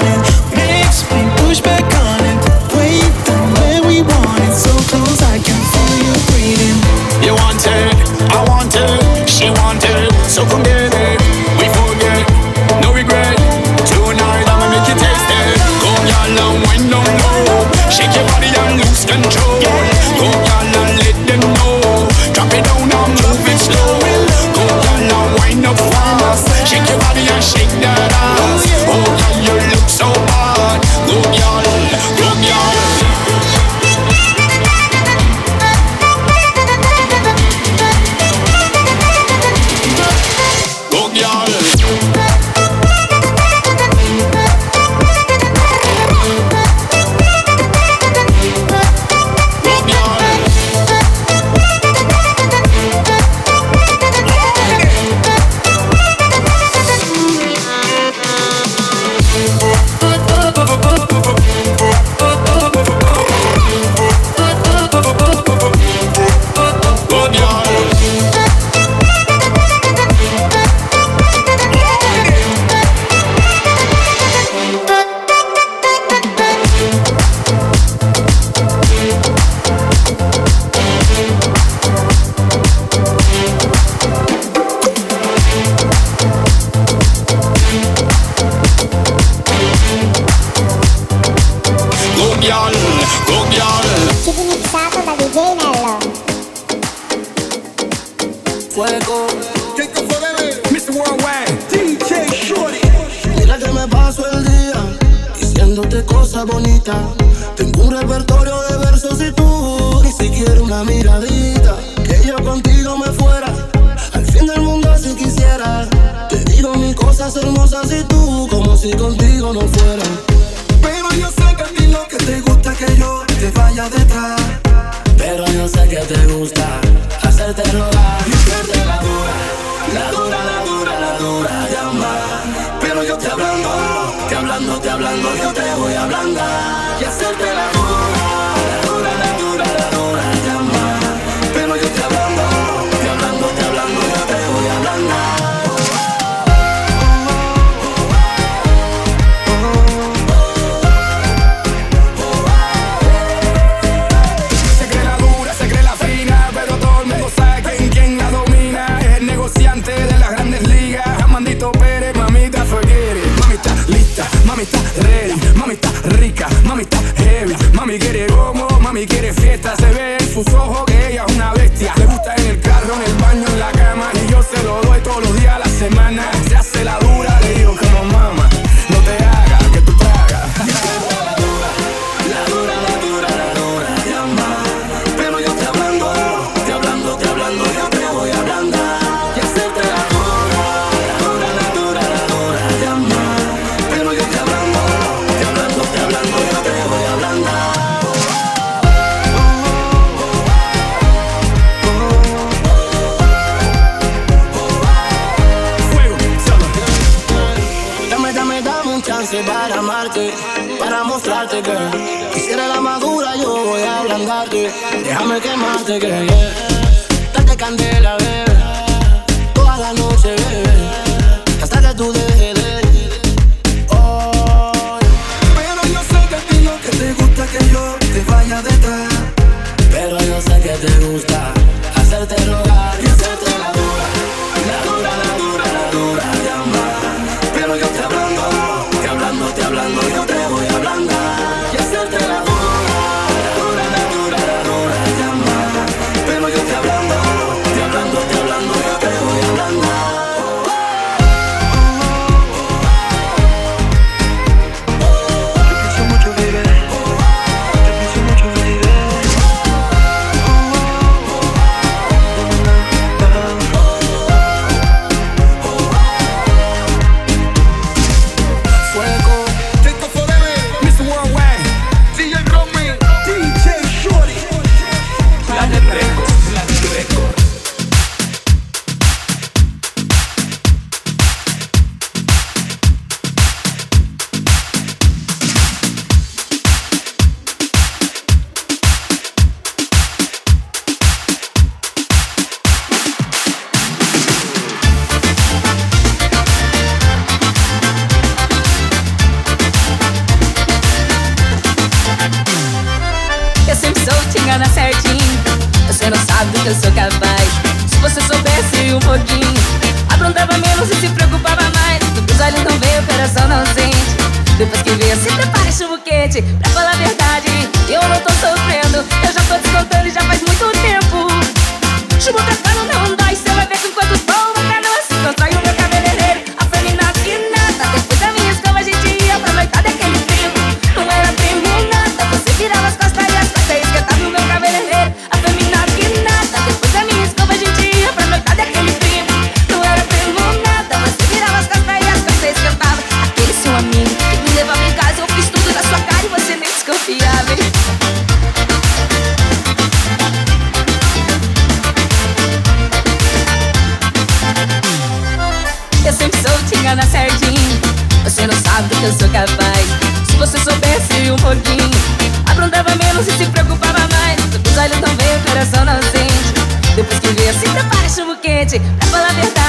La yo te que eu sou capaz. Se você soubesse um pouquinho Aprontava menos e se preocupava mais. Os olhos não veem, o coração não sente. Depois que vê, assim, prepara, chumbo quente Pra falar a verdade.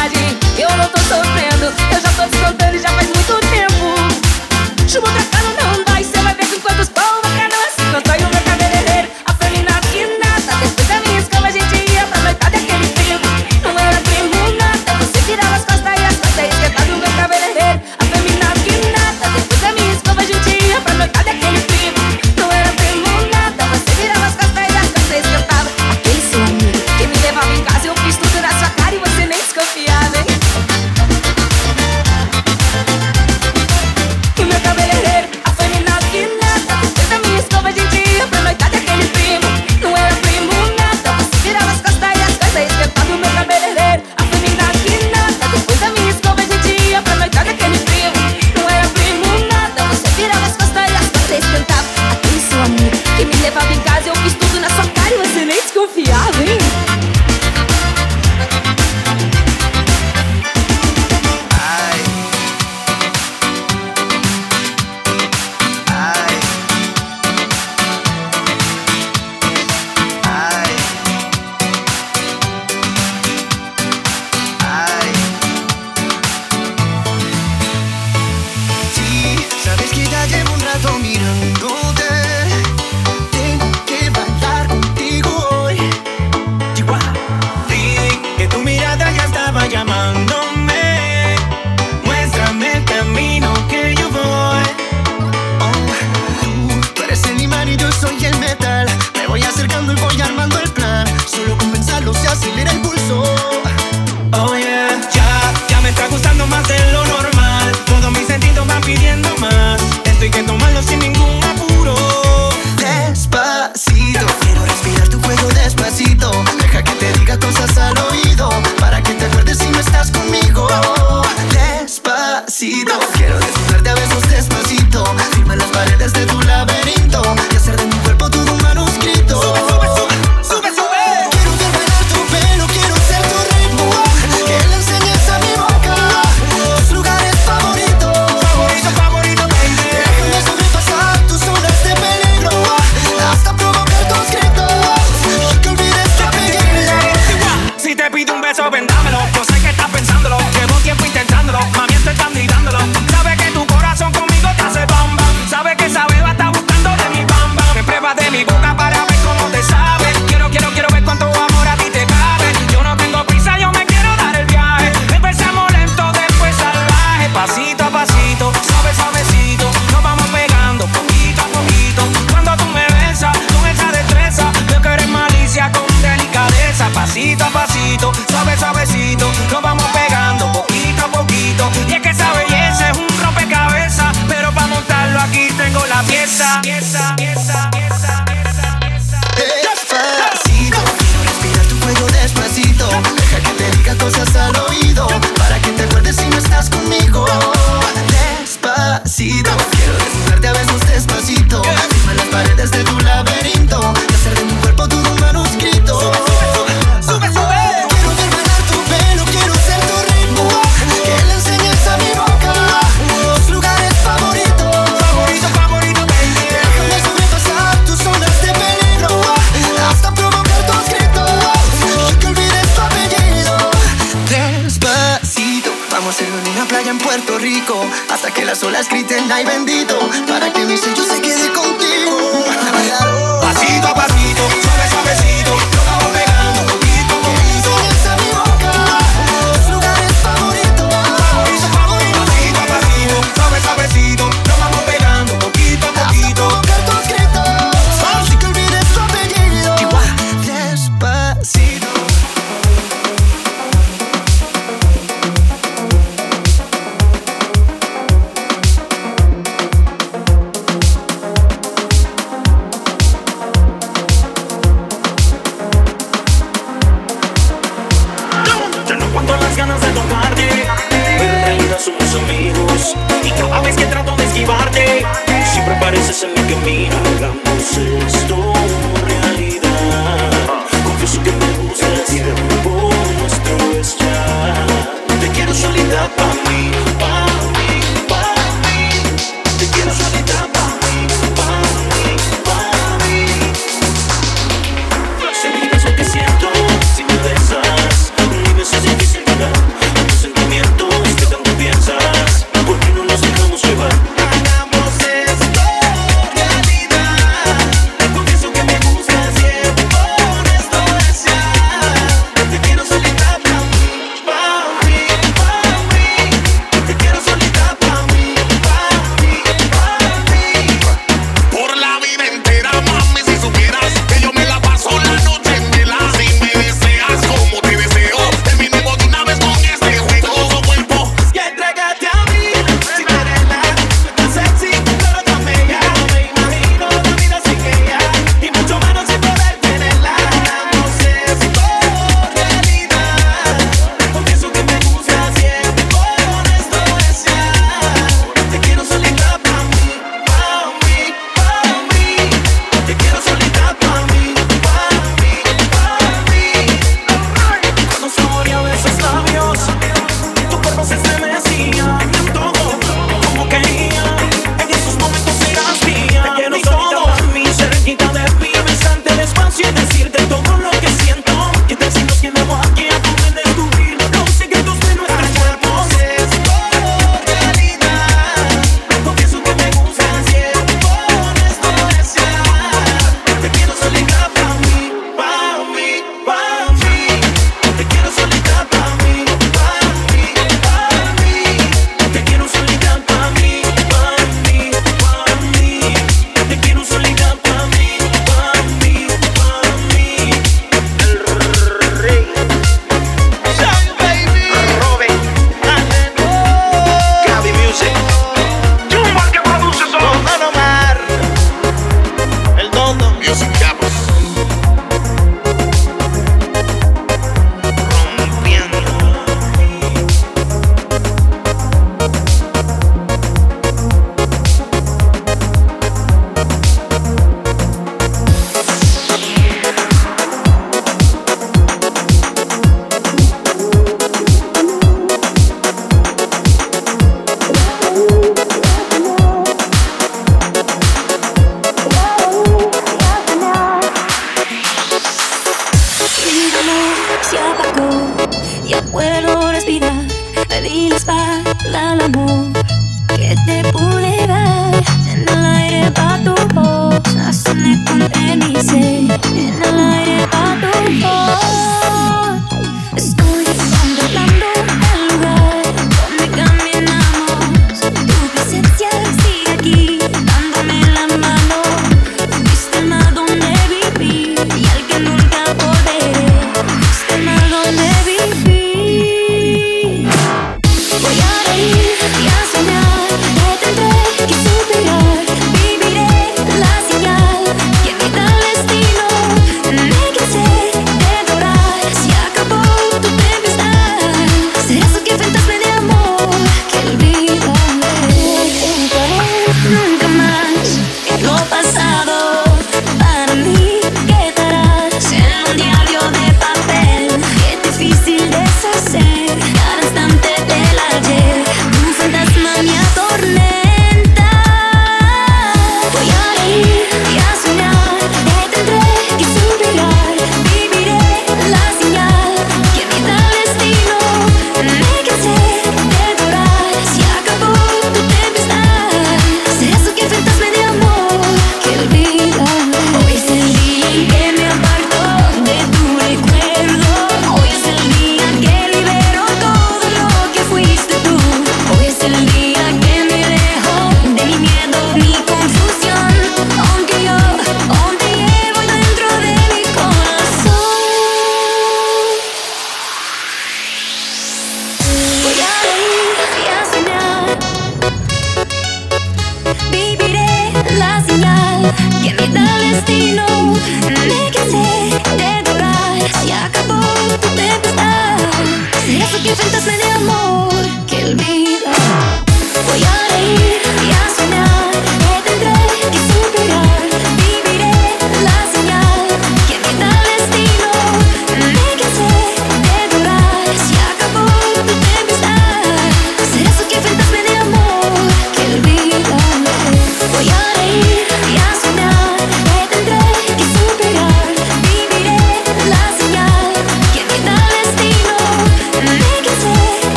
Reina y.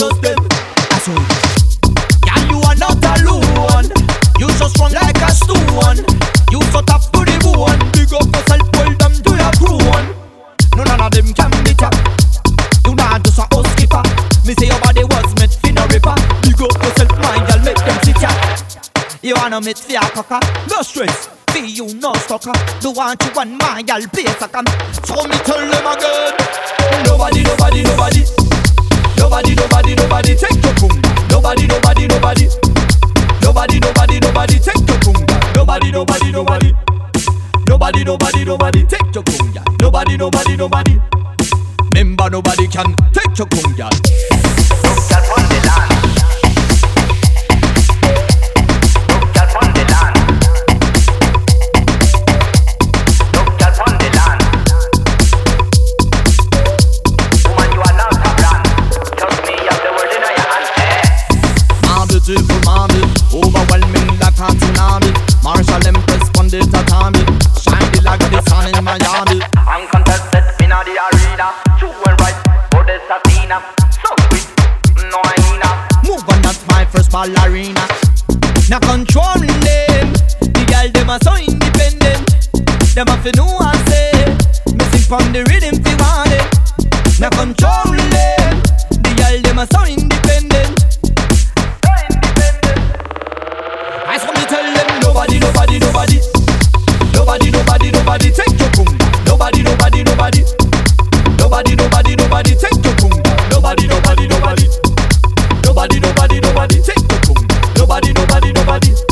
trust them saw it Girl, you are not alone. You so strong like a stone. You so tough to the bone. Big up yourself, well them to your crown. No none of them can be top. You not just a house skipper. Me say your body was made for no ripper. Big up yourself, my girl, make them sit ya. You wanna meet for cocker? No stress. Be you no stalker. Do want you want my girl play soccer. So me tell them again. Nobody, nobody, nobody. Nobody, nobody, nobody take your boom. Nobody, nobody, nobody. Nobody, nobody, nobody take your boom. Nobody, nobody, nobody. Nobody, nobody, nobody take your boom. Nobody, nobody, nobody. Remember nobody can take your boom, girl. My ballerina. Now controlling them, the girl them are so independent. Them have to know I say, missing from the rhythm fi want it. Now controlling them, the girl them are so independent. So independent. I saw me tell them nobody, nobody, nobody, nobody, nobody, nobody take your boom. Nobody, nobody, nobody, nobody, nobody, nobody Nobody, nobody, nobody take your boom. Nobody, nobody, nobody.